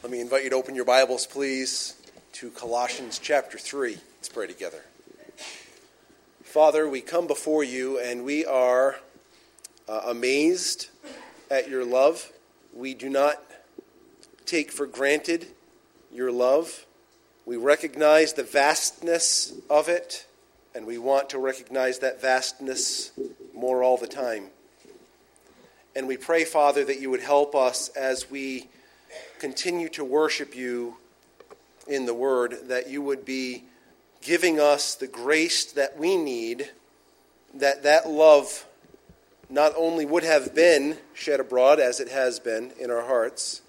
Let me invite you to open your Bibles, please, to Colossians chapter 3. Let's pray together. Father, we come before you and we are uh, amazed at your love. We do not take for granted your love. We recognize the vastness of it, and we want to recognize that vastness more all the time. And we pray, Father, that you would help us as we continue to worship you in the Word, that you would be giving us the grace that we need, that that love not only would have been shed abroad as it has been in our hearts,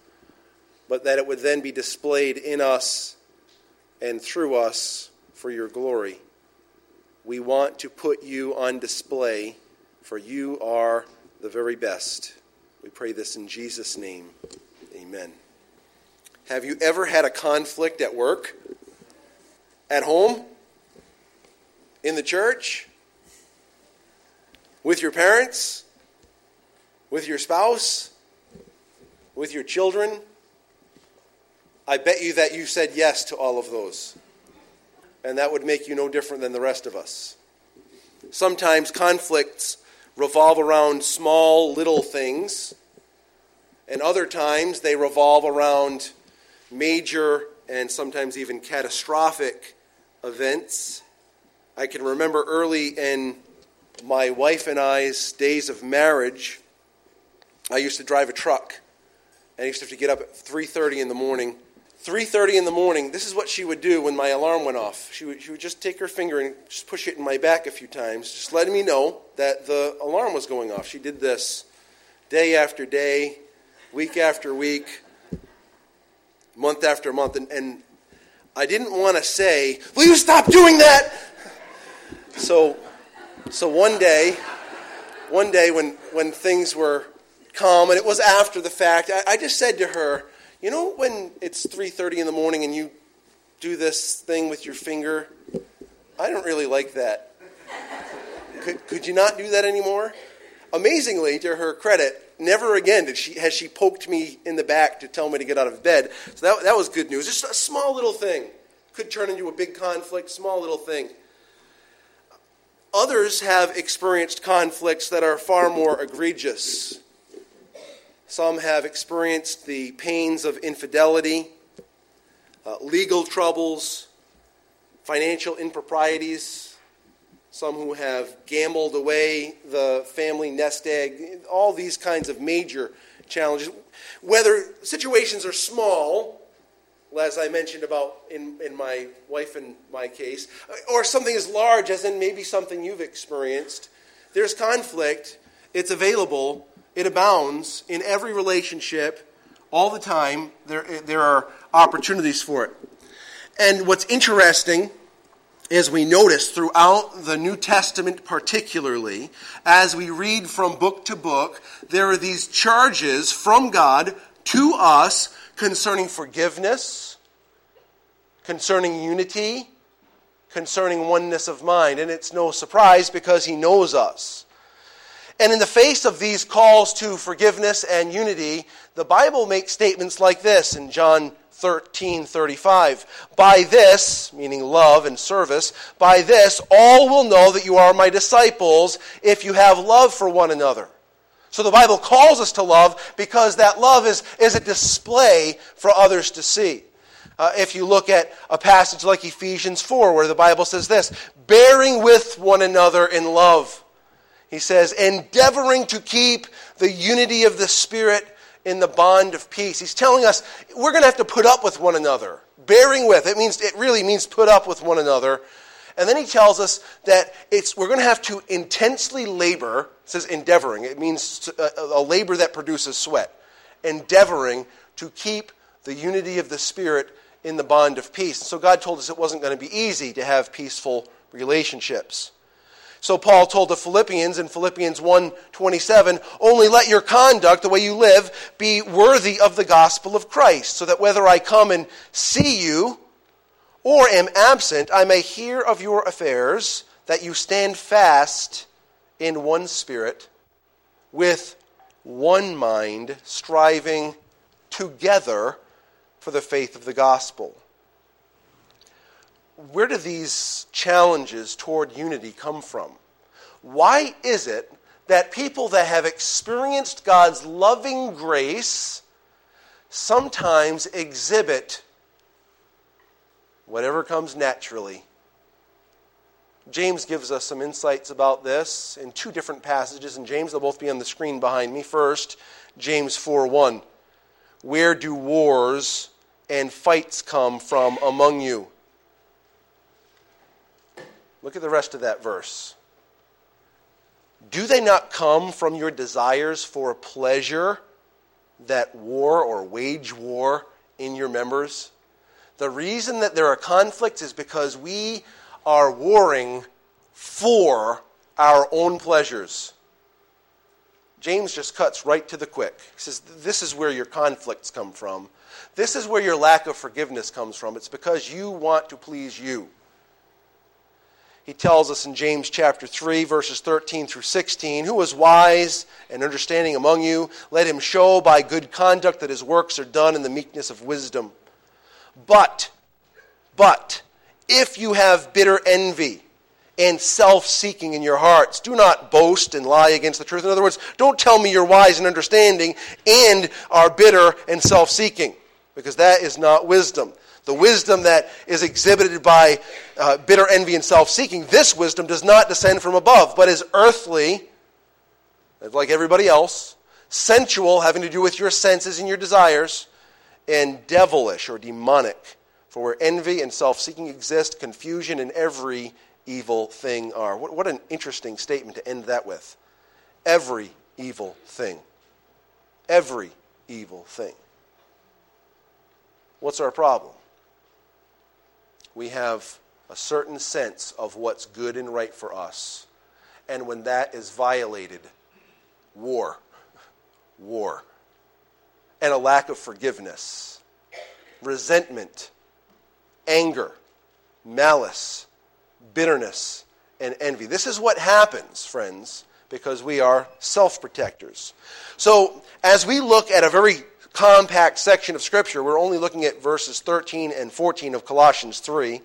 but that it would then be displayed in us and through us for your glory. We want to put you on display, for you are the very best. We pray this in Jesus' name. Amen. Have you ever had a conflict at work? At home? In the church? With your parents? With your spouse? With your children? I bet you that you said yes to all of those. And that would make you no different than the rest of us. Sometimes conflicts revolve around small, little things, and other times they revolve around major and sometimes even catastrophic events. I can remember early in my wife and I's days of marriage, I used to drive a truck. And I used to have to get up at 3:30 in the morning. 3:30 in the morning. This is what she would do when my alarm went off. She would, she would just take her finger and just push it in my back a few times, just letting me know that the alarm was going off. She did this day after day, week after week month after month. And, and I didn't want to say, Will you stop doing that? So, so one day, one day when, when things were calm, and it was after the fact, I, I just said to her, You know, when it's 3.30 in the morning and you do this thing with your finger, I don't really like that. Could, could you not do that anymore? Amazingly, to her credit, never again did she, has she poked me in the back to tell me to get out of bed. So that, that was good news. Just a small little thing. Could turn into a big conflict, small little thing. Others have experienced conflicts that are far more egregious. Some have experienced the pains of infidelity, uh, legal troubles, financial improprieties, some who have gambled away the family nest egg, all these kinds of major challenges. Whether situations are small, as I mentioned about in, in my wife and my case, or something as large as in maybe something you've experienced, there's conflict, it's available, it abounds in every relationship all the time. There, there are opportunities for it. And what's interesting as we notice throughout the New Testament, particularly, as we read from book to book, there are these charges from God to us concerning forgiveness, concerning unity, concerning oneness of mind. And it's no surprise because He knows us. And in the face of these calls to forgiveness and unity, the Bible makes statements like this in John 13:35. By this, meaning love and service, by this all will know that you are my disciples if you have love for one another. So the Bible calls us to love because that love is, is a display for others to see. Uh, if you look at a passage like Ephesians 4, where the Bible says this bearing with one another in love. He says, endeavoring to keep the unity of the Spirit in the bond of peace. He's telling us we're going to have to put up with one another. Bearing with it means it really means put up with one another. And then he tells us that it's we're going to have to intensely labor. It says endeavoring. It means a, a labor that produces sweat. Endeavoring to keep the unity of the spirit in the bond of peace. So God told us it wasn't going to be easy to have peaceful relationships. So Paul told the Philippians in Philippians 1:27, "Only let your conduct, the way you live, be worthy of the gospel of Christ, so that whether I come and see you or am absent, I may hear of your affairs, that you stand fast in one spirit, with one mind, striving together for the faith of the gospel. Where do these challenges toward unity come from? Why is it that people that have experienced God's loving grace sometimes exhibit whatever comes naturally? James gives us some insights about this in two different passages, and James, they'll both be on the screen behind me. First, James 4 1. Where do wars and fights come from among you? Look at the rest of that verse. Do they not come from your desires for pleasure that war or wage war in your members? The reason that there are conflicts is because we are warring for our own pleasures. James just cuts right to the quick. He says, This is where your conflicts come from. This is where your lack of forgiveness comes from. It's because you want to please you. He tells us in James chapter 3, verses 13 through 16 Who is wise and understanding among you? Let him show by good conduct that his works are done in the meekness of wisdom. But, but, if you have bitter envy and self seeking in your hearts, do not boast and lie against the truth. In other words, don't tell me you're wise and understanding and are bitter and self seeking, because that is not wisdom. The wisdom that is exhibited by uh, bitter envy and self seeking, this wisdom does not descend from above, but is earthly, like everybody else, sensual, having to do with your senses and your desires, and devilish or demonic. For where envy and self seeking exist, confusion and every evil thing are. What, what an interesting statement to end that with. Every evil thing. Every evil thing. What's our problem? We have a certain sense of what's good and right for us. And when that is violated, war, war, and a lack of forgiveness, resentment, anger, malice, bitterness, and envy. This is what happens, friends, because we are self protectors. So, as we look at a very compact section of Scripture, we're only looking at verses 13 and 14 of Colossians 3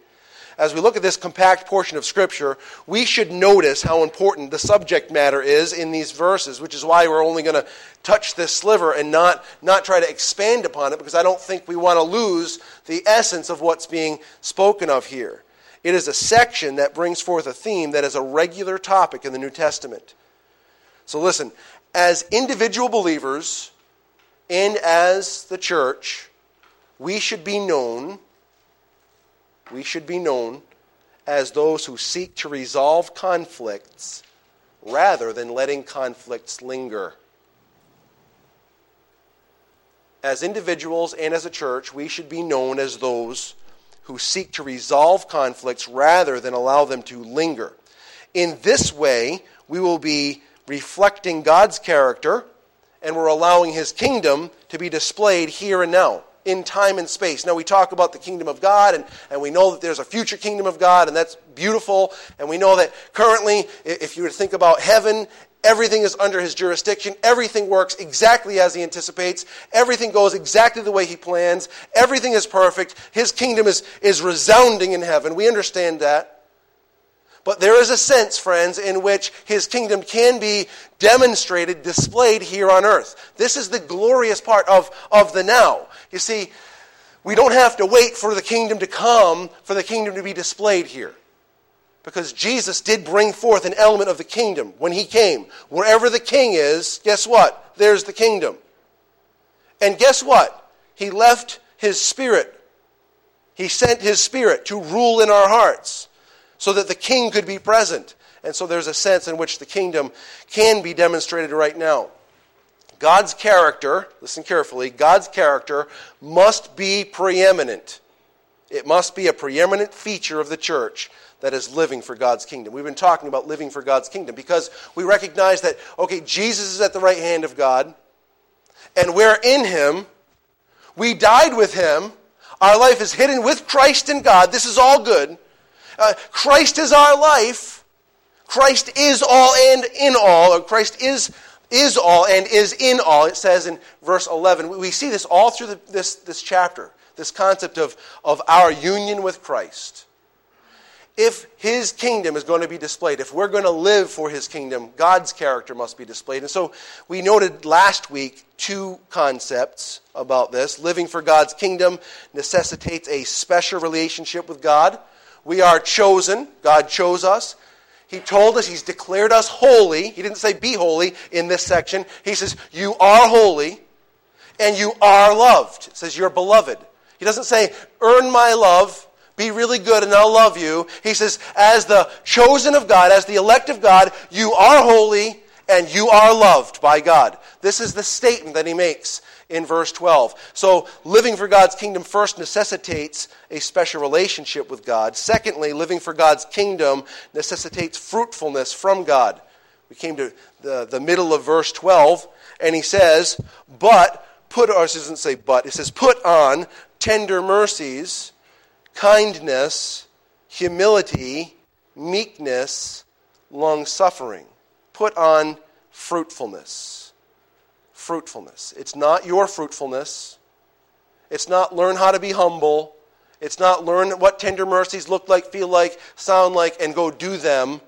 as we look at this compact portion of Scripture, we should notice how important the subject matter is in these verses, which is why we're only going to touch this sliver and not, not try to expand upon it, because I don't think we want to lose the essence of what's being spoken of here. It is a section that brings forth a theme that is a regular topic in the New Testament. So listen, as individual believers and as the church, we should be known we should be known as those who seek to resolve conflicts rather than letting conflicts linger. As individuals and as a church, we should be known as those who seek to resolve conflicts rather than allow them to linger. In this way, we will be reflecting God's character and we're allowing His kingdom to be displayed here and now in time and space. Now, we talk about the kingdom of God, and, and we know that there's a future kingdom of God, and that's beautiful. And we know that currently, if you were to think about heaven, everything is under his jurisdiction. Everything works exactly as he anticipates. Everything goes exactly the way he plans. Everything is perfect. His kingdom is, is resounding in heaven. We understand that. But there is a sense, friends, in which his kingdom can be demonstrated, displayed here on earth. This is the glorious part of, of the now. You see, we don't have to wait for the kingdom to come for the kingdom to be displayed here. Because Jesus did bring forth an element of the kingdom when he came. Wherever the king is, guess what? There's the kingdom. And guess what? He left his spirit. He sent his spirit to rule in our hearts so that the king could be present. And so there's a sense in which the kingdom can be demonstrated right now. God's character, listen carefully, God's character must be preeminent. It must be a preeminent feature of the church that is living for God's kingdom. We've been talking about living for God's kingdom because we recognize that, okay, Jesus is at the right hand of God, and we're in Him. We died with Him. Our life is hidden with Christ in God. This is all good. Uh, Christ is our life. Christ is all and in all, or Christ is, is all and is in all. It says in verse 11. We see this all through the, this, this chapter. this concept of, of our union with Christ. If his kingdom is going to be displayed, if we're going to live for his kingdom, God's character must be displayed. And so we noted last week two concepts about this. Living for God's kingdom necessitates a special relationship with God. We are chosen, God chose us. He told us, He's declared us holy. He didn't say be holy in this section. He says, You are holy and you are loved. It says, You're beloved. He doesn't say, Earn my love, be really good, and I'll love you. He says, As the chosen of God, as the elect of God, you are holy and you are loved by God. This is the statement that he makes in verse 12. So, living for God's kingdom first necessitates a special relationship with God. Secondly, living for God's kingdom necessitates fruitfulness from God. We came to the, the middle of verse 12, and he says, But put, or doesn't say but, it says, Put on tender mercies, kindness, humility, meekness, long suffering. Put on fruitfulness fruitfulness. It's not your fruitfulness. It's not learn how to be humble. It's not learn what tender mercies look like, feel like, sound like, and go do them.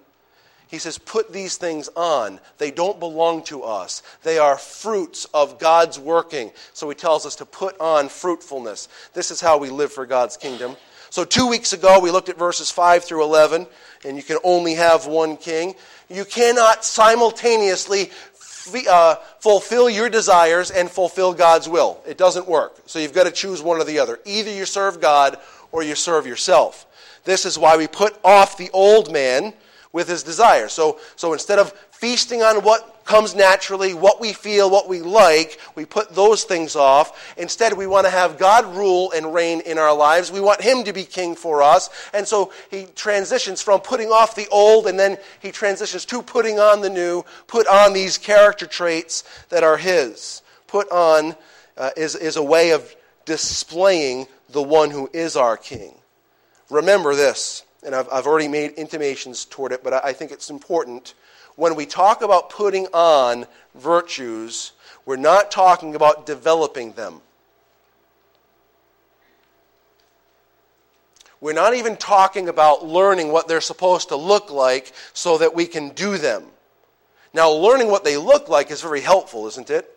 He says, put these things on. They don't belong to us. They are fruits of God's working. So he tells us to put on fruitfulness. This is how we live for God's kingdom. So, two weeks ago, we looked at verses 5 through 11, and you can only have one king. You cannot simultaneously uh, fulfill your desires and fulfill God's will. It doesn't work. So you've got to choose one or the other. Either you serve God or you serve yourself. This is why we put off the old man with his desires. So, so instead of feasting on what comes naturally, what we feel, what we like, we put those things off. Instead, we want to have God rule and reign in our lives. We want Him to be king for us. And so he transitions from putting off the old and then he transitions to putting on the new, put on these character traits that are His. Put on uh, is, is a way of displaying the one who is our king. Remember this, and I've, I've already made intimations toward it, but I, I think it's important when we talk about putting on virtues, we're not talking about developing them. We're not even talking about learning what they're supposed to look like so that we can do them. Now, learning what they look like is very helpful, isn't it?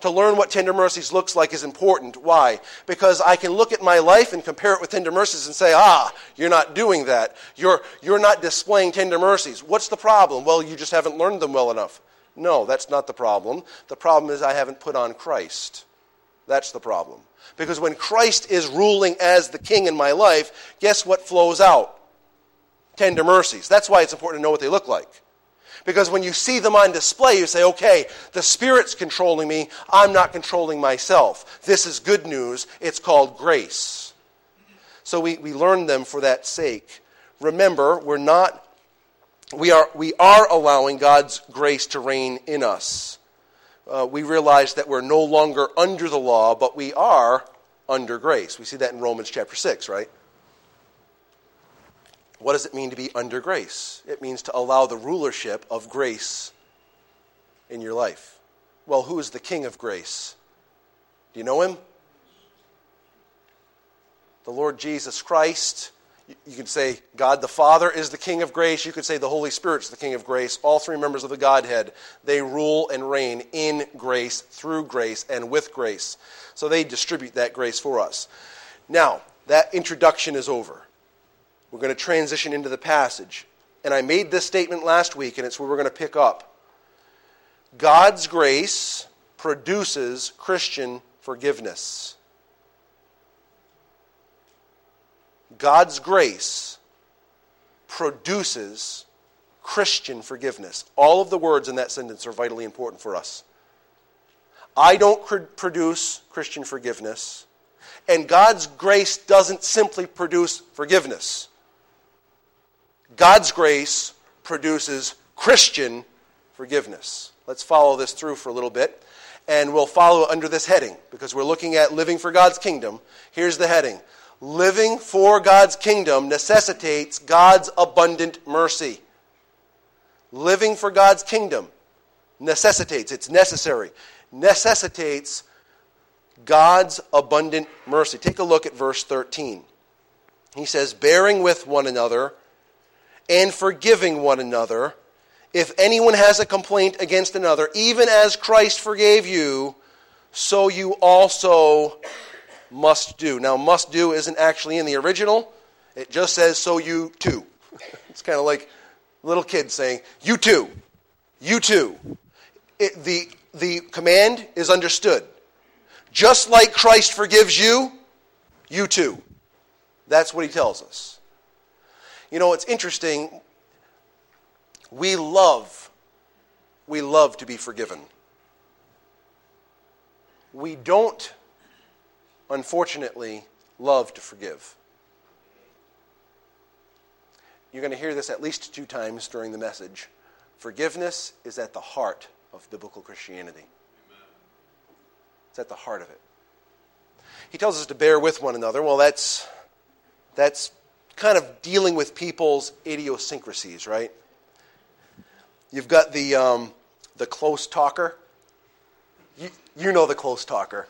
To learn what tender mercies looks like is important. Why? Because I can look at my life and compare it with tender mercies and say, ah, you're not doing that. You're, you're not displaying tender mercies. What's the problem? Well, you just haven't learned them well enough. No, that's not the problem. The problem is I haven't put on Christ. That's the problem. Because when Christ is ruling as the king in my life, guess what flows out? Tender mercies. That's why it's important to know what they look like. Because when you see them on display, you say, okay, the Spirit's controlling me. I'm not controlling myself. This is good news. It's called grace. So we, we learn them for that sake. Remember, we're not, we are, we are allowing God's grace to reign in us. Uh, we realize that we're no longer under the law, but we are under grace. We see that in Romans chapter 6, right? What does it mean to be under grace? It means to allow the rulership of grace in your life. Well, who is the king of grace? Do you know him? The Lord Jesus Christ. You could say God the Father is the King of grace. You could say the Holy Spirit is the King of grace. All three members of the Godhead, they rule and reign in grace, through grace, and with grace. So they distribute that grace for us. Now, that introduction is over. We're going to transition into the passage. And I made this statement last week, and it's where we're going to pick up. God's grace produces Christian forgiveness. God's grace produces Christian forgiveness. All of the words in that sentence are vitally important for us. I don't produce Christian forgiveness, and God's grace doesn't simply produce forgiveness. God's grace produces Christian forgiveness. Let's follow this through for a little bit. And we'll follow under this heading because we're looking at living for God's kingdom. Here's the heading Living for God's kingdom necessitates God's abundant mercy. Living for God's kingdom necessitates, it's necessary, necessitates God's abundant mercy. Take a look at verse 13. He says, Bearing with one another and forgiving one another. If anyone has a complaint against another, even as Christ forgave you, so you also must do. Now, must do isn't actually in the original, it just says, so you too. it's kind of like little kids saying, you too, you too. It, the, the command is understood. Just like Christ forgives you, you too. That's what he tells us. You know, it's interesting. We love, we love to be forgiven. We don't, unfortunately, love to forgive. You're going to hear this at least two times during the message. Forgiveness is at the heart of biblical Christianity. It's at the heart of it. He tells us to bear with one another. Well, that's that's kind of dealing with people's idiosyncrasies, right? You've got the um, the close talker. You, you know the close talker.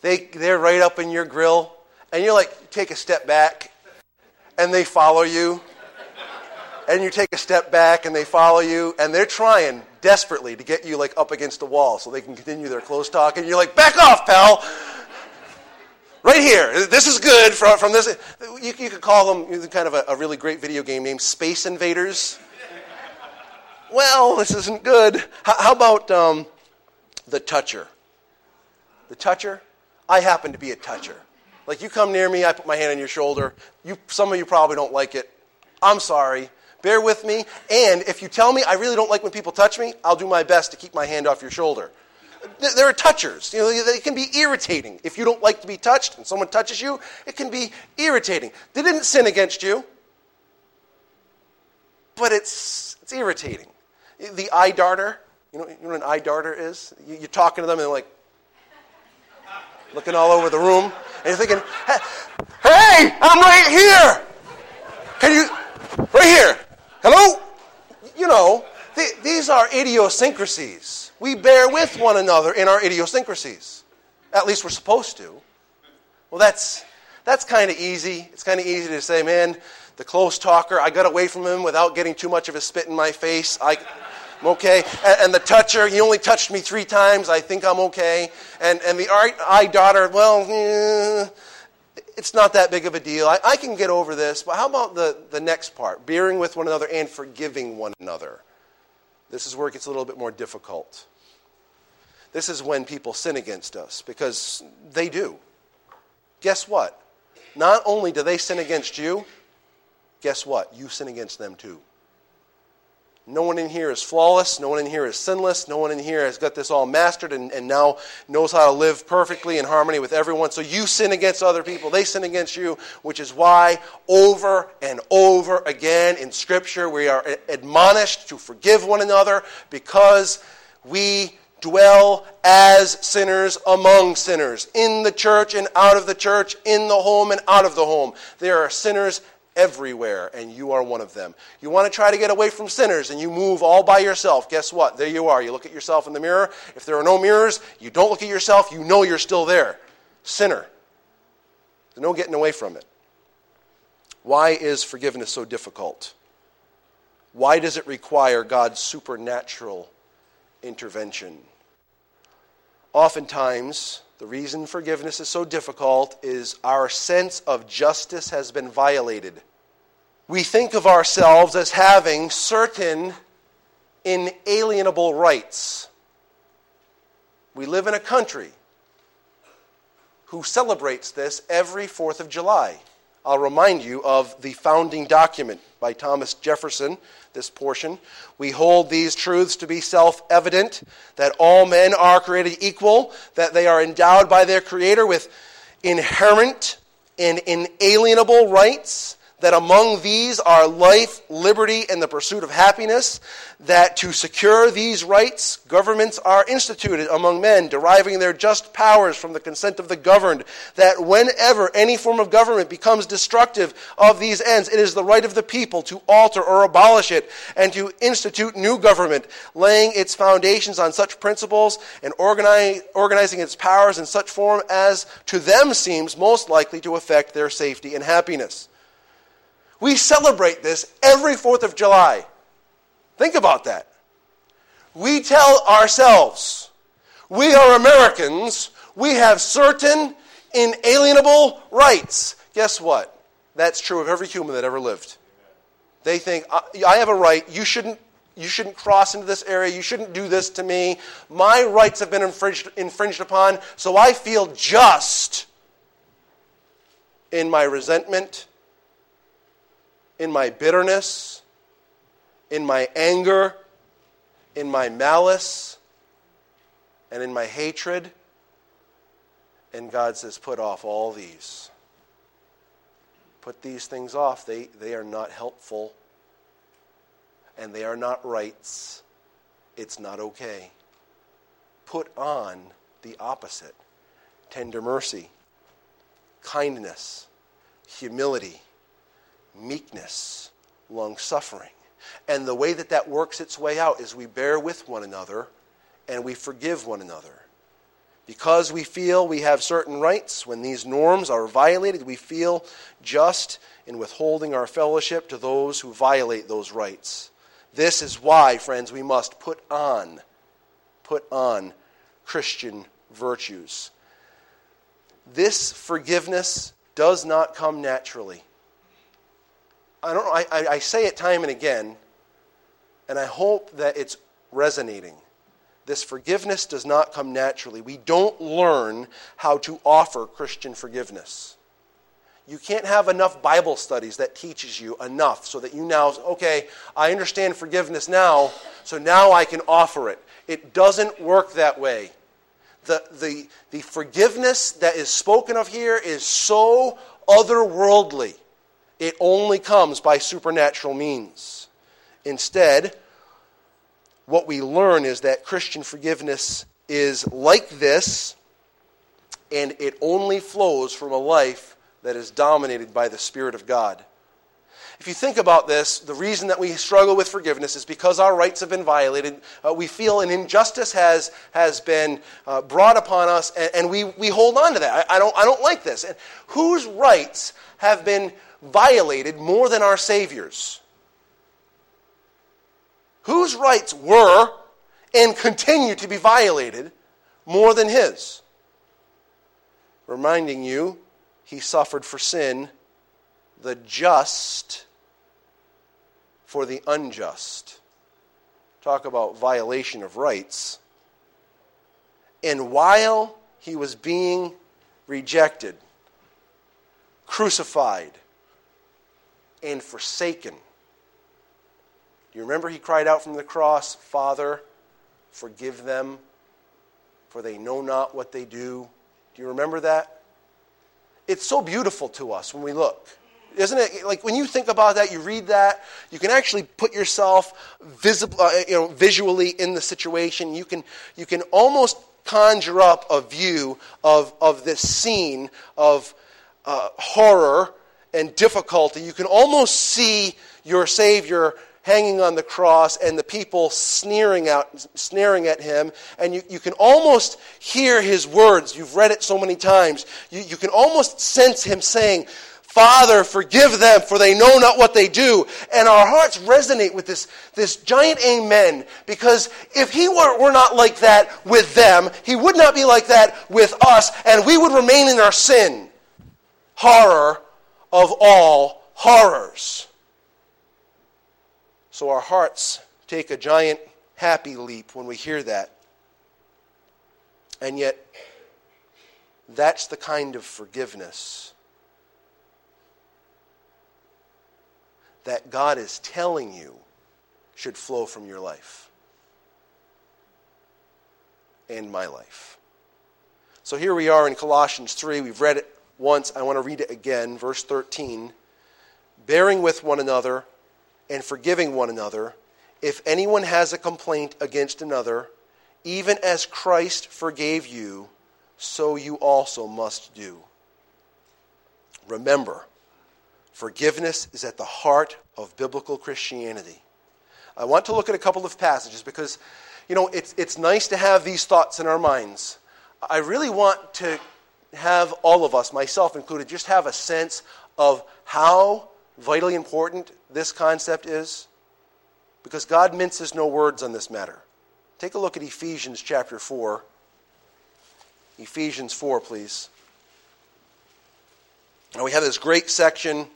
They they're right up in your grill, and you're like, take a step back, and they follow you. And you take a step back, and they follow you, and they're trying desperately to get you like up against the wall so they can continue their close talk. And you're like, back off, pal. Right here. This is good from, from this. You, you could call them kind of a, a really great video game named Space Invaders. well, this isn't good. How, how about um, the toucher? The toucher? I happen to be a toucher. Like you come near me, I put my hand on your shoulder. You, some of you probably don't like it. I'm sorry. Bear with me. And if you tell me I really don't like when people touch me, I'll do my best to keep my hand off your shoulder. There are touchers. You know, they can be irritating. If you don't like to be touched and someone touches you, it can be irritating. They didn't sin against you, but it's, it's irritating. The eye darter, you know, you know what an eye darter is? You, are talking to them and they're like looking all over the room, and you're thinking, hey, I'm right here. Can you, right here. Hello? You know, these are idiosyncrasies. We bear with one another in our idiosyncrasies. At least we're supposed to. Well, that's, that's kind of easy. It's kind of easy to say, man, the close talker, I got away from him without getting too much of a spit in my face. I, I'm okay. And, and, the toucher, he only touched me three times. I think I'm okay. And, and the eye darter, well, eh, it's not that big of a deal. I, I can get over this. But how about the, the next part? Bearing with one another and forgiving one another. This is where it gets a little bit more difficult. This is when people sin against us because they do. Guess what? Not only do they sin against you, guess what? You sin against them too. No one in here is flawless. No one in here is sinless. No one in here has got this all mastered and, and now knows how to live perfectly in harmony with everyone. So you sin against other people. They sin against you, which is why over and over again in Scripture we are admonished to forgive one another because we dwell as sinners among sinners, in the church and out of the church, in the home and out of the home. There are sinners everywhere, and you are one of them. You want to try to get away from sinners, and you move all by yourself. Guess what? There you are. You look at yourself in the mirror. If there are no mirrors, you don't look at yourself, you know you're still there. Sinner. There's no getting away from it. Why is forgiveness so difficult? Why does it require God's supernatural intervention? Oftentimes, the reason forgiveness is so difficult is our sense of justice has been violated we think of ourselves as having certain inalienable rights. We live in a country who celebrates this every 4th of July. I'll remind you of the founding document by Thomas Jefferson, this portion. We hold these truths to be self evident that all men are created equal, that they are endowed by their Creator with inherent and inalienable rights, that among these are life, liberty, and the pursuit of happiness, that to secure these rights, governments are instituted among men, deriving their just powers from the consent of the governed, that whenever any form of government becomes destructive of these ends, it is the right of the people to alter or abolish it, and to institute new government, laying its foundations on such principles and organizing its powers in such form as to them seems most likely to affect their safety and happiness. We celebrate this every 4th of July. Think about that. We tell ourselves, we are Americans, we have certain inalienable rights. Guess what? That's true of every human that ever lived. They think, I have a right, you shouldn't, you shouldn't cross into this area, you shouldn't do this to me. My rights have been infringed, infringed upon, so I feel just in my resentment in my bitterness, in my anger, in my malice, and in my hatred. And God says, Put off all these. Put these things off. They, they are not helpful, and they are not rights. It's not okay. Put on the opposite tender mercy, kindness, humility meekness, long suffering. And the way that that works its way out is we bear with one another and we forgive one another. Because we feel we have certain rights, when these norms are violated, we feel just in withholding our fellowship to those who violate those rights. This is why, friends, we must put on, put on Christian virtues. This forgiveness does not come naturally. I don't know, I, I say it time and again, and I hope that it's resonating. This forgiveness does not come naturally. We don't learn how to offer Christian forgiveness. You can't have enough Bible studies that teaches you enough so that you now, okay, I understand forgiveness now, so now I can offer it. It doesn't work that way. The, the, the forgiveness that is spoken of here is so otherworldly it only comes by supernatural means. Instead, what we learn is that Christian forgiveness is like this, and it only flows from a life that is dominated by the Spirit of God. If you think about this, the reason that we struggle with forgiveness is because our rights have been violated. Uh, we feel an injustice has, has been uh, brought upon us, and, and, we, we hold on to that. I, I, don't, I don't like this. And whose rights have been violated more than our Savior's? Whose rights were and continue to be violated more than his? Reminding you, he suffered for sin, the just for the unjust. Talk about violation of rights. And while he was being rejected, crucified, and forsaken. Do you remember he cried out from the cross, Father, forgive them, for they know not what they do? Do you remember that? It's so beautiful to us when we look. Isn't it? Like when you think about that, you read that, you can actually put yourself visible, uh, you know, visually in the situation. You can, you can almost conjure up a view of, of this scene of uh, horror and difficulty, you can almost see your Savior hanging on the cross and the people sneering, out, sneering at him. And you, you can almost hear his words. You've read it so many times. You, you can almost sense him saying, Father, forgive them, for they know not what they do. And our hearts resonate with this, this giant amen, because if he were, were not like that with them, he would not be like that with us, and we would remain in our sin. Horror of all horrors. So our hearts take a giant happy leap when we hear that. And yet, that's the kind of forgiveness that God is telling you should flow from your life and my life. So here we are in Colossians 3. We've read it once. I want to read it again, verse 13. bearing with one another, and forgiving one another. If anyone has a complaint against another, even as Christ forgave you, so you also must do. Remember, forgiveness is at the heart of biblical Christianity. I want to look at a couple of passages because, you know, it's, it's nice to have these thoughts in our minds. I really want to have all of us, myself included, just have a sense of how vitally important this concept is because God minces no words on this matter. Take a look at Ephesians chapter 4. Ephesians 4, please. And we have this great section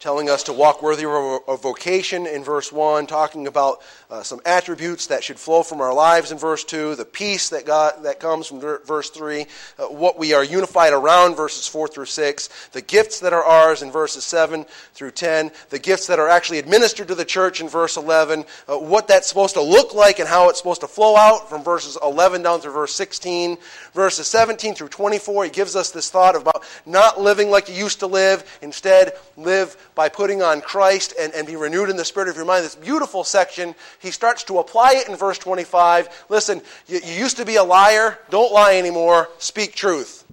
telling us to walk worthy of a vocation in verse 1, talking about uh, some attributes that should flow from our lives in verse 2, the peace that, God, that comes from verse 3, uh, what we are unified around verses 4 through 6, the gifts that are ours in verses 7 through 10, the gifts that are actually administered to the church in verse 11, uh, what that's supposed to look like and how it's supposed to flow out from verses 11 down through verse 16, verses 17 through 24. He gives us this thought about not living like you used to live, instead, live by putting on Christ and, and be renewed in the spirit of your mind. This beautiful section, he starts to apply it in verse 25. Listen, you, you used to be a liar. Don't lie anymore. Speak truth.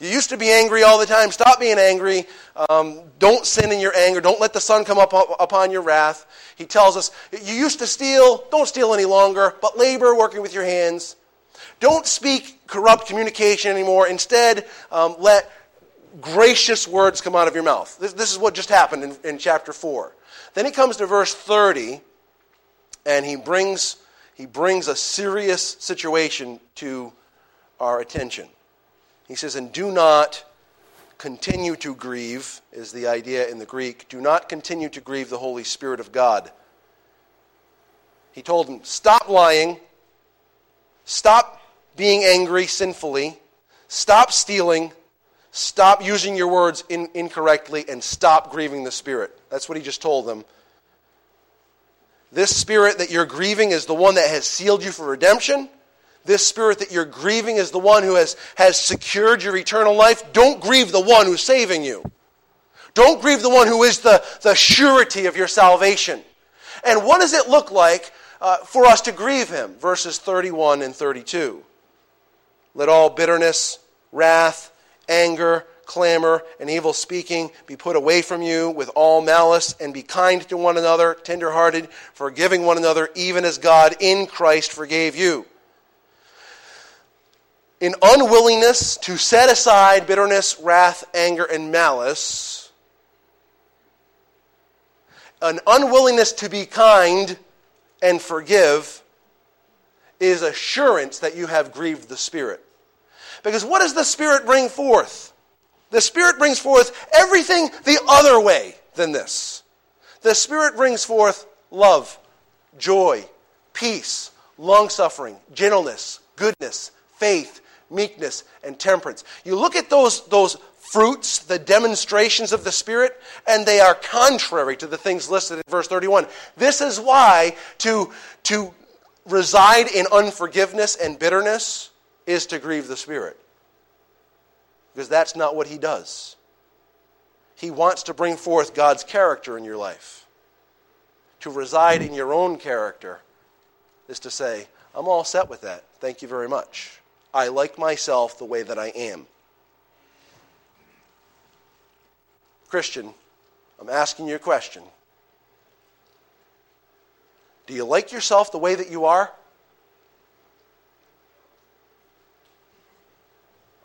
You used to be angry all the time. Stop being angry. Um, don't sin in your anger. Don't let the sun come up, up upon your wrath. He tells us, you used to steal. Don't steal any longer, but labor working with your hands. Don't speak corrupt communication anymore. Instead, um, let gracious words come out of your mouth. This, this is what just happened in, in chapter 4. Then he comes to verse 30, and he brings, he brings a serious situation to our attention. He says, And do not continue to grieve, is the idea in the Greek. Do not continue to grieve the Holy Spirit of God. He told him, Stop lying. Stop being angry sinfully. Stop stealing. Stop using your words in, incorrectly and stop grieving the Spirit. That's what he just told them. This Spirit that you're grieving is the one that has sealed you for redemption. This Spirit that you're grieving is the one who has, has secured your eternal life. Don't grieve the one who's saving you. Don't grieve the one who is the, the surety of your salvation. And what does it look like uh, for us to grieve him? Verses 31 and 32. Let all bitterness, wrath, anger, clamor, and evil speaking be put away from you with all malice, and be kind to one another, tenderhearted, forgiving one another, even as God in Christ forgave you. In unwillingness to set aside bitterness, wrath, anger, and malice, an unwillingness to be kind and forgive is assurance that you have grieved the Spirit. Because what does the Spirit bring forth? The Spirit brings forth everything the other way than this. The Spirit brings forth love, joy, peace, long suffering, gentleness, goodness, faith, meekness, and temperance. You look at those, those fruits, the demonstrations of the Spirit, and they are contrary to the things listed in verse 31. This is why to, to reside in unforgiveness and bitterness is to grieve the Spirit. Because that's not what He does. He wants to bring forth God's character in your life. To reside in your own character is to say, I'm all set with that. Thank you very much. I like myself the way that I am. Christian, I'm asking you a question. Do you like yourself the way that you are?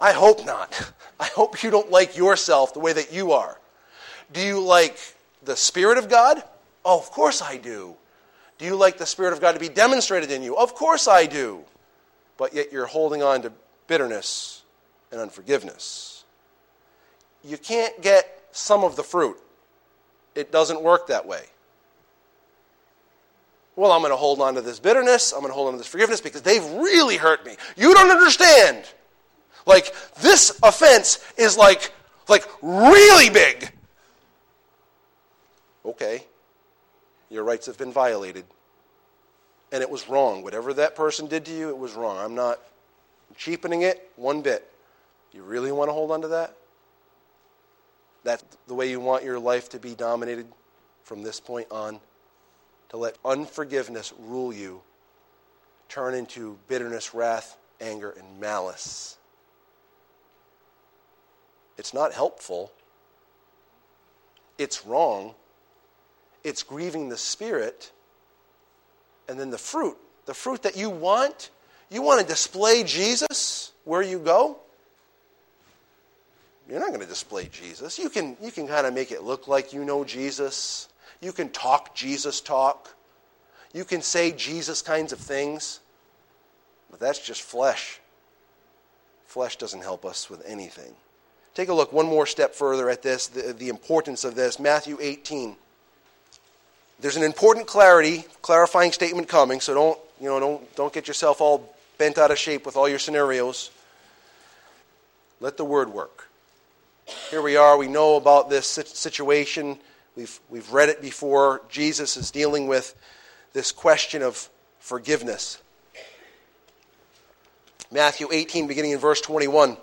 I hope not. I hope you don't like yourself the way that you are. Do you like the Spirit of God? Oh, of course I do. Do you like the Spirit of God to be demonstrated in you? Of course I do. But yet you're holding on to bitterness and unforgiveness. You can't get some of the fruit, it doesn't work that way. Well, I'm going to hold on to this bitterness. I'm going to hold on to this forgiveness because they've really hurt me. You don't understand. Like, this offense is like, like really big. Okay, your rights have been violated. And it was wrong. Whatever that person did to you, it was wrong. I'm not cheapening it one bit. You really want to hold on to that? That's the way you want your life to be dominated from this point on? To let unforgiveness rule you, turn into bitterness, wrath, anger, and malice. It's not helpful. It's wrong. It's grieving the Spirit. And then the fruit, the fruit that you want, you want to display Jesus where you go? You're not going to display Jesus. You can, you can kind of make it look like you know Jesus. You can talk Jesus talk. You can say Jesus kinds of things. But that's just flesh. Flesh doesn't help us with anything. Take a look one more step further at this, the, the importance of this. Matthew 18. There's an important clarity, clarifying statement coming, so don't, you know, don't, don't get yourself all bent out of shape with all your scenarios. Let the word work. Here we are. We know about this situation. We've, we've read it before. Jesus is dealing with this question of forgiveness. Matthew 18, beginning in verse 21.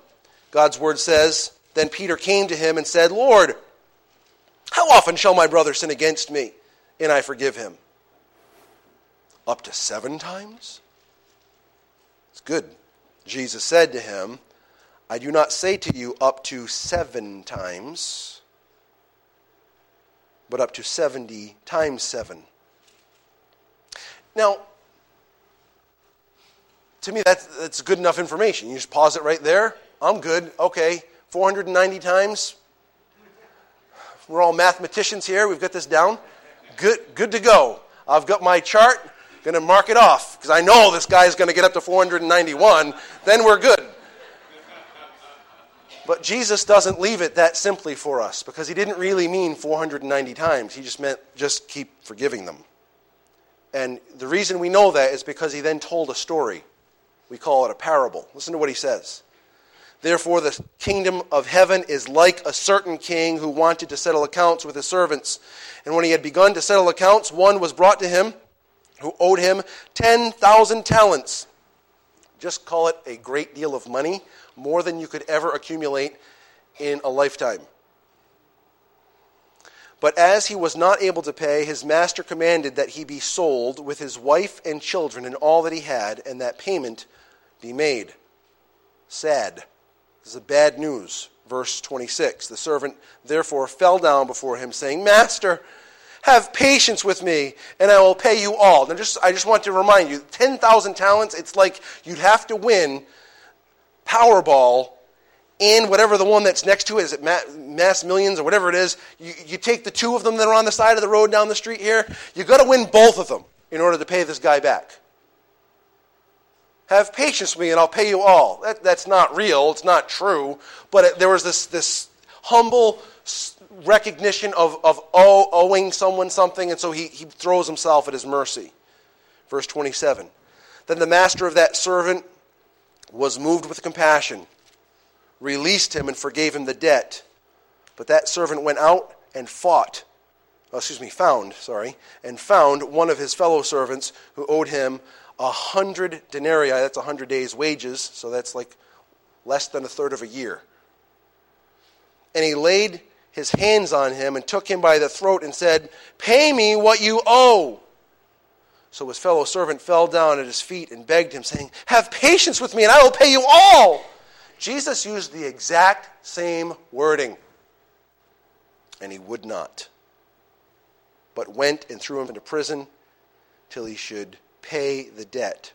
God's word says, Then Peter came to him and said, Lord, how often shall my brother sin against me and I forgive him? Up to seven times? It's good. Jesus said to him, I do not say to you up to seven times, but up to 70 times seven. Now, to me, that's, that's good enough information. You just pause it right there. I'm good. Okay, 490 times. We're all mathematicians here. We've got this down. Good, good to go. I've got my chart. Going to mark it off because I know this guy is going to get up to 491. Then we're good. But Jesus doesn't leave it that simply for us because he didn't really mean 490 times. He just meant just keep forgiving them. And the reason we know that is because he then told a story. We call it a parable. Listen to what he says. Therefore, the kingdom of heaven is like a certain king who wanted to settle accounts with his servants. And when he had begun to settle accounts, one was brought to him who owed him 10,000 talents. Just call it a great deal of money more than you could ever accumulate in a lifetime. But as he was not able to pay, his master commanded that he be sold with his wife and children and all that he had, and that payment be made. Sad. This is bad news. Verse 26. The servant therefore fell down before him, saying, Master, have patience with me, and I will pay you all. Now, just, I just want to remind you 10,000 talents, it's like you'd have to win Powerball and whatever the one that's next to it is it mass millions or whatever it is you, you take the two of them that are on the side of the road down the street here you've got to win both of them in order to pay this guy back have patience with me and i'll pay you all. That, that's not real. It's not true. But it, there was this, this humble recognition of, of owe, owing someone something. And so he, he throws himself at his mercy. Verse 27 then the master of that servant was moved with compassion, released him, and forgave him the debt. But that servant went out and fought, oh, excuse me, found, sorry, and found one of his fellow servants who owed him a hundred denarii. That's a hundred days' wages, so that's like less than a third of a year. And he laid his hands on him and took him by the throat and said, Pay me what you owe. So his fellow servant fell down at his feet and begged him, saying, Have patience with me, and I will pay you all. Jesus used the exact same wording, and he would not, but went and threw him into prison till he should pay the debt.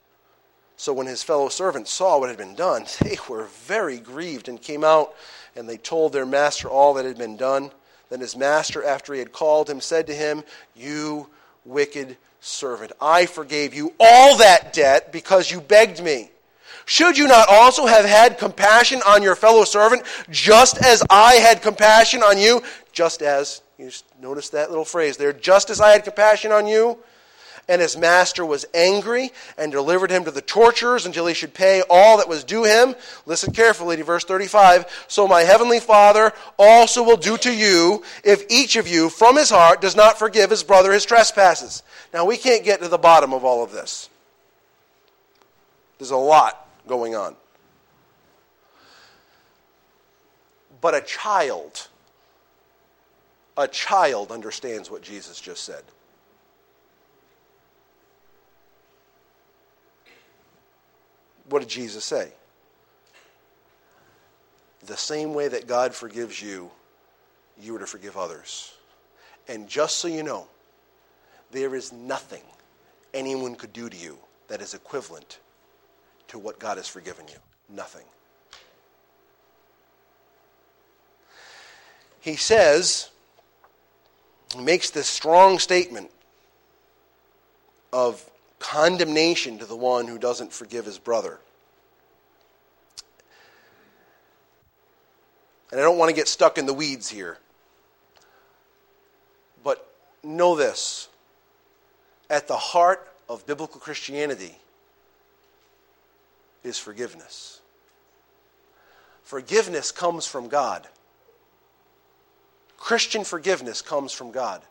So when his fellow servants saw what had been done, they were very grieved and came out, and they told their master all that had been done. Then his master, after he had called him, said to him, You wicked servant, I forgave you all that debt because you begged me. Should you not also have had compassion on your fellow servant, just as I had compassion on you? Just as, you notice that little phrase there, just as I had compassion on you? And his master was angry and delivered him to the torturers until he should pay all that was due him. Listen carefully to verse 35. So my heavenly Father also will do to you if each of you from his heart does not forgive his brother his trespasses. Now, we can't get to the bottom of all of this. There's a lot going on. But a child A child understands what Jesus just said. What did Jesus say? The same way that God forgives you, you are to forgive others. And just so you know, there is nothing anyone could do to you that is equivalent to what God has forgiven you. Nothing. He says, he makes this strong statement of condemnation to the one who doesn't forgive his brother. And I don't want to get stuck in the weeds here. But know this at the heart of biblical Christianity is forgiveness. Forgiveness comes from God. Christian forgiveness comes from God.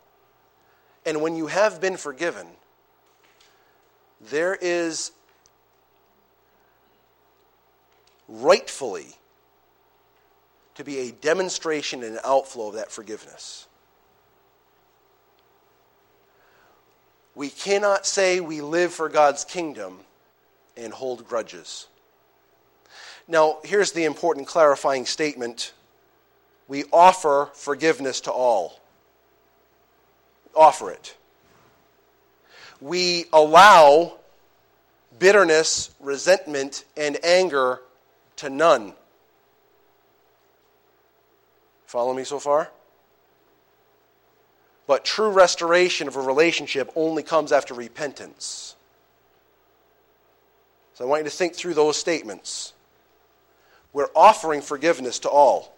And when you have been forgiven, there is rightfully to be a demonstration and an outflow of that forgiveness. We cannot say we live for God's kingdom and hold grudges. Now, here's the important clarifying statement we offer forgiveness to all. Offer it. We allow bitterness, resentment, and anger to none. Follow me so far? But true restoration of a relationship only comes after repentance. So I want you to think through those statements. We're offering forgiveness to all.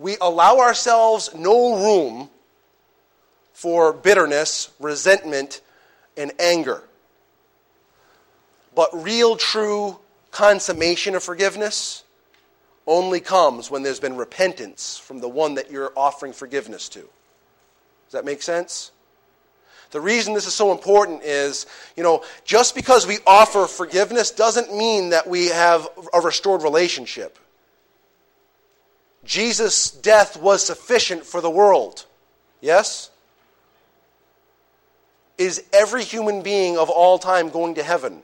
We allow ourselves no room for bitterness, resentment, and anger. But real, true consummation of forgiveness only comes when there's been repentance from the one that you're offering forgiveness to. Does that make sense? The reason this is so important is, you know, just because we offer forgiveness doesn't mean that we have a restored relationship. Jesus' death was sufficient for the world. Yes? Is every human being of all time going to heaven?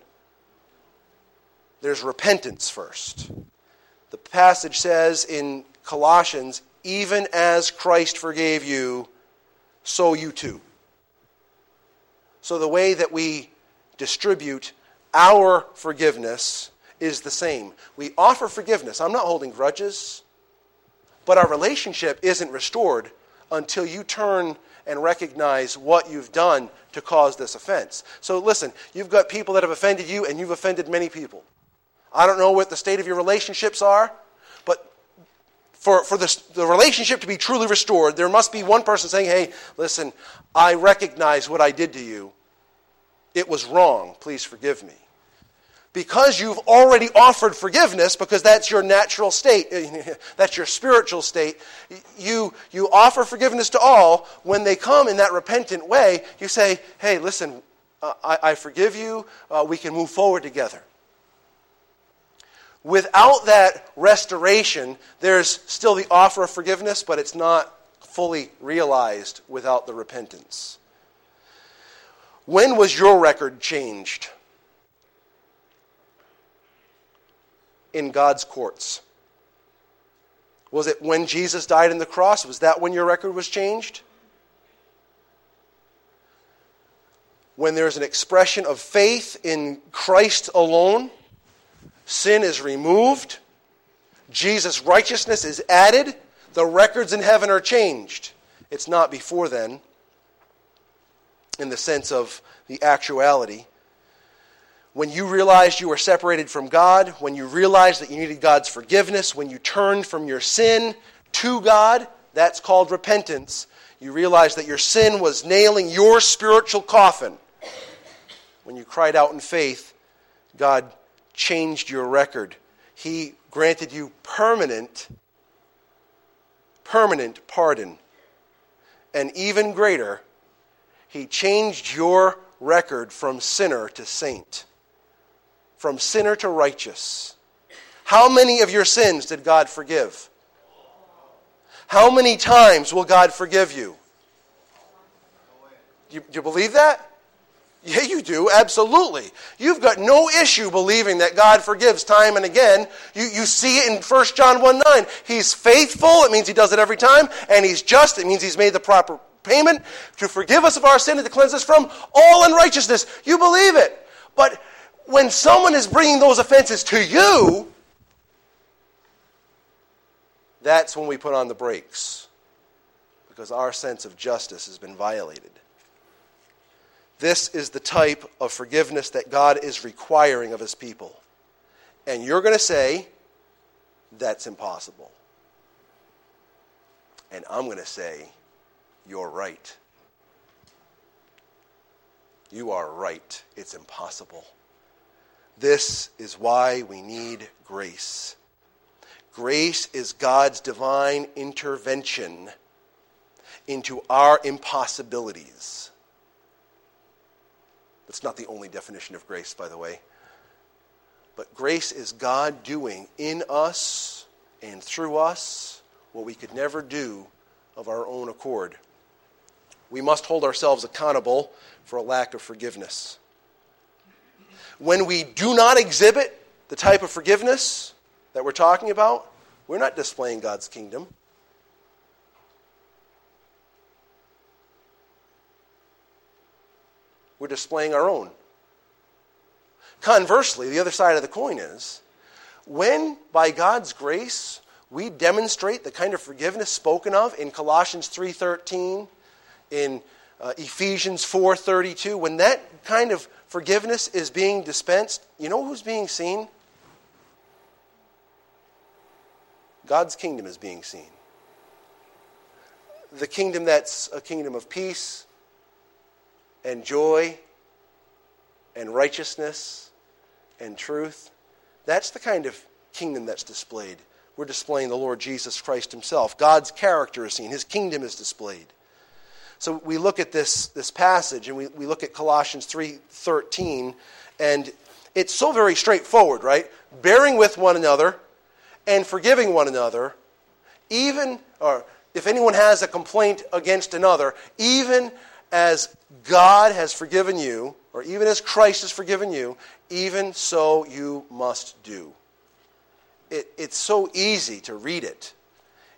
There's repentance first. The passage says in Colossians, even as Christ forgave you, so you too. So the way that we distribute our forgiveness is the same. We offer forgiveness. I'm not holding grudges, but our relationship isn't restored until you turn and recognize what you've done to cause this offense. So listen, you've got people that have offended you, and you've offended many people. I don't know what the state of your relationships are, but for, for this, the relationship to be truly restored, there must be one person saying, Hey, listen, I recognize what I did to you. It was wrong. Please forgive me. Because you've already offered forgiveness, because that's your natural state, that's your spiritual state, you, you offer forgiveness to all. When they come in that repentant way, you say, Hey, listen, uh, I, I, forgive you. Uh, we can move forward together. Without that restoration, there's still the offer of forgiveness, but it's not fully realized without the repentance. When was your record changed? In God's courts. Was it when Jesus died on the cross? Was that when your record was changed? When there's an expression of faith in Christ alone? Sin is removed. Jesus' righteousness is added. The records in heaven are changed. It's not before then, in the sense of the actuality. When you realized you were separated from God, when you realized that you needed God's forgiveness, when you turned from your sin to God, that's called repentance. You realized that your sin was nailing your spiritual coffin. When you cried out in faith, God changed your record. He granted you permanent, permanent pardon. And even greater, He changed your record from sinner to saint, from sinner to righteous. How many of your sins did God forgive? How many times will God forgive you? Do you, you believe that? Yeah, you do, absolutely. You've got no issue believing that God forgives time and again. You, you see it in 1 John 1 9. He's faithful, it means he does it every time, and he's just, it means he's made the proper payment to forgive us of our sin and to cleanse us from all unrighteousness. You believe it. But when someone is bringing those offenses to you, that's when we put on the brakes because our sense of justice has been violated. This is the type of forgiveness that God is requiring of his people. And you're going to say, that's impossible. And I'm going to say, you're right. You are right. It's impossible. This is why we need grace. Grace is God's divine intervention into our impossibilities. That's not the only definition of grace, by the way. But grace is God doing in us and through us what we could never do of our own accord. We must hold ourselves accountable for a lack of forgiveness. When we do not exhibit the type of forgiveness that we're talking about, we're not displaying God's kingdom. We're displaying our own. Conversely, the other side of the coin is when, by God's grace, we demonstrate the kind of forgiveness spoken of in Colossians 3:13, in uh, Ephesians 4:32, when that kind of forgiveness is being dispensed, you know who's being seen? God's kingdom is being seen. The kingdom that's a kingdom of peace and joy and righteousness and truth. That's the kind of kingdom that's displayed. We're displaying the Lord Jesus Christ himself. God's character is seen, his kingdom is displayed. So we look at this, this passage and we, we look at Colossians 3:13, and it's so very straightforward, right? Bearing with one another and forgiving one another, even, or if anyone has a complaint against another, even as God has forgiven you, or even as Christ has forgiven you, even so you must do. It, it's so easy to read it,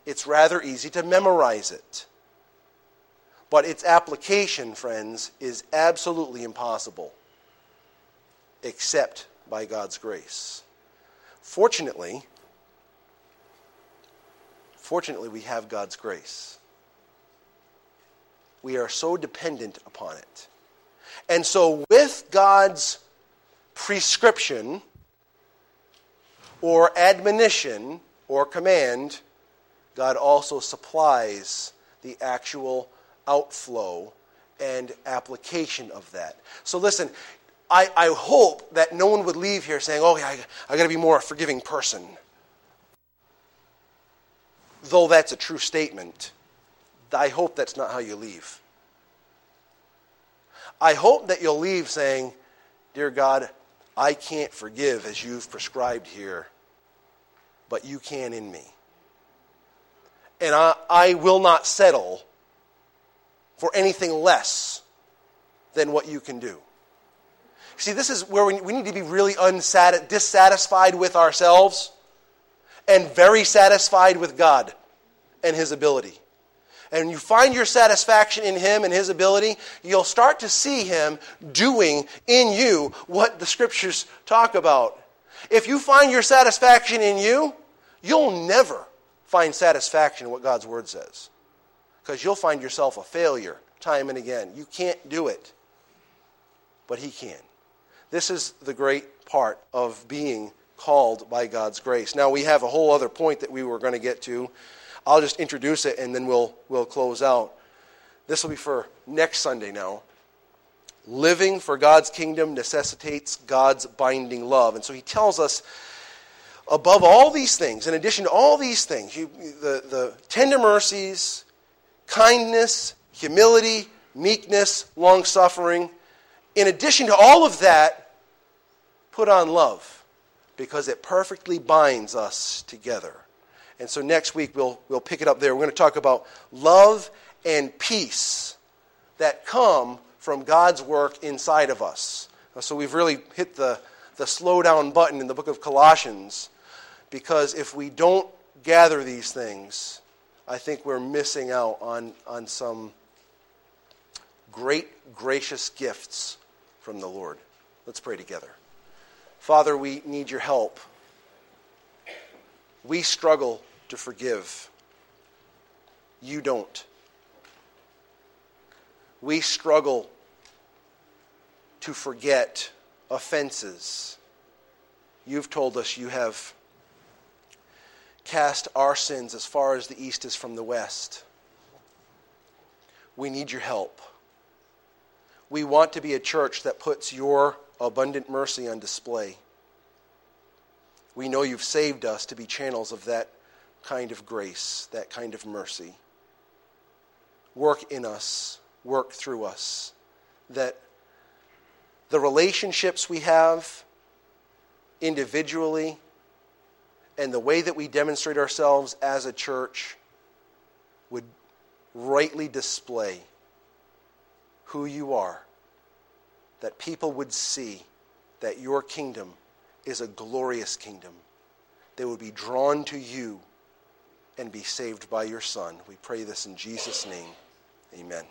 it's rather easy to memorize it. But its application, friends, is absolutely impossible except by God's grace. Fortunately, fortunately we have God's grace we are so dependent upon it. And so, with God's prescription or admonition or command, God also supplies the actual outflow and application of that. So, listen, I, I hope that no one would leave here saying, oh, I, I got to be more a forgiving person. Though that's a true statement. I hope that's not how you leave. I hope that you'll leave saying, Dear God, I can't forgive as you've prescribed here, but you can in me. And I, I will not settle for anything less than what you can do. See, this is where we, need to be really unsat- dissatisfied with ourselves and very satisfied with God and His ability and you find your satisfaction in Him and His ability, you'll start to see Him doing in you what the Scriptures talk about. If you find your satisfaction in you, you'll never find satisfaction in what God's Word says. Because you'll find yourself a failure time and again. You can't do it, but He can. This is the great part of being called by God's grace. Now, we have a whole other point that we were going to get to I'll just introduce it and then we'll, we'll close out. This will be for next Sunday now. Living for God's kingdom necessitates God's binding love. And so he tells us above all these things, in addition to all these things, you, the, the tender mercies, kindness, humility, meekness, long suffering, in addition to all of that, put on love because it perfectly binds us together. And so next week we'll, we'll pick it up there. We're going to talk about love and peace that come from God's work inside of us. Uh, so we've really hit the, the slow down button in the book of Colossians because if we don't gather these things, I think we're missing out on, on some great, gracious gifts from the Lord. Let's pray together. Father, we need your help. We struggle to forgive. You don't. We struggle to forget offenses. You've told us you have cast our sins as far as the east is from the west. We need your help. We want to be a church that puts your abundant mercy on display. We know you've saved us to be channels of that kind of grace, that kind of mercy. Work in us, work through us, that the relationships we have individually and the way that we demonstrate ourselves as a church would rightly display who you are, that people would see that your kingdom is a glorious kingdom. They would be drawn to you and be saved by your Son. We pray this in Jesus' name. Amen.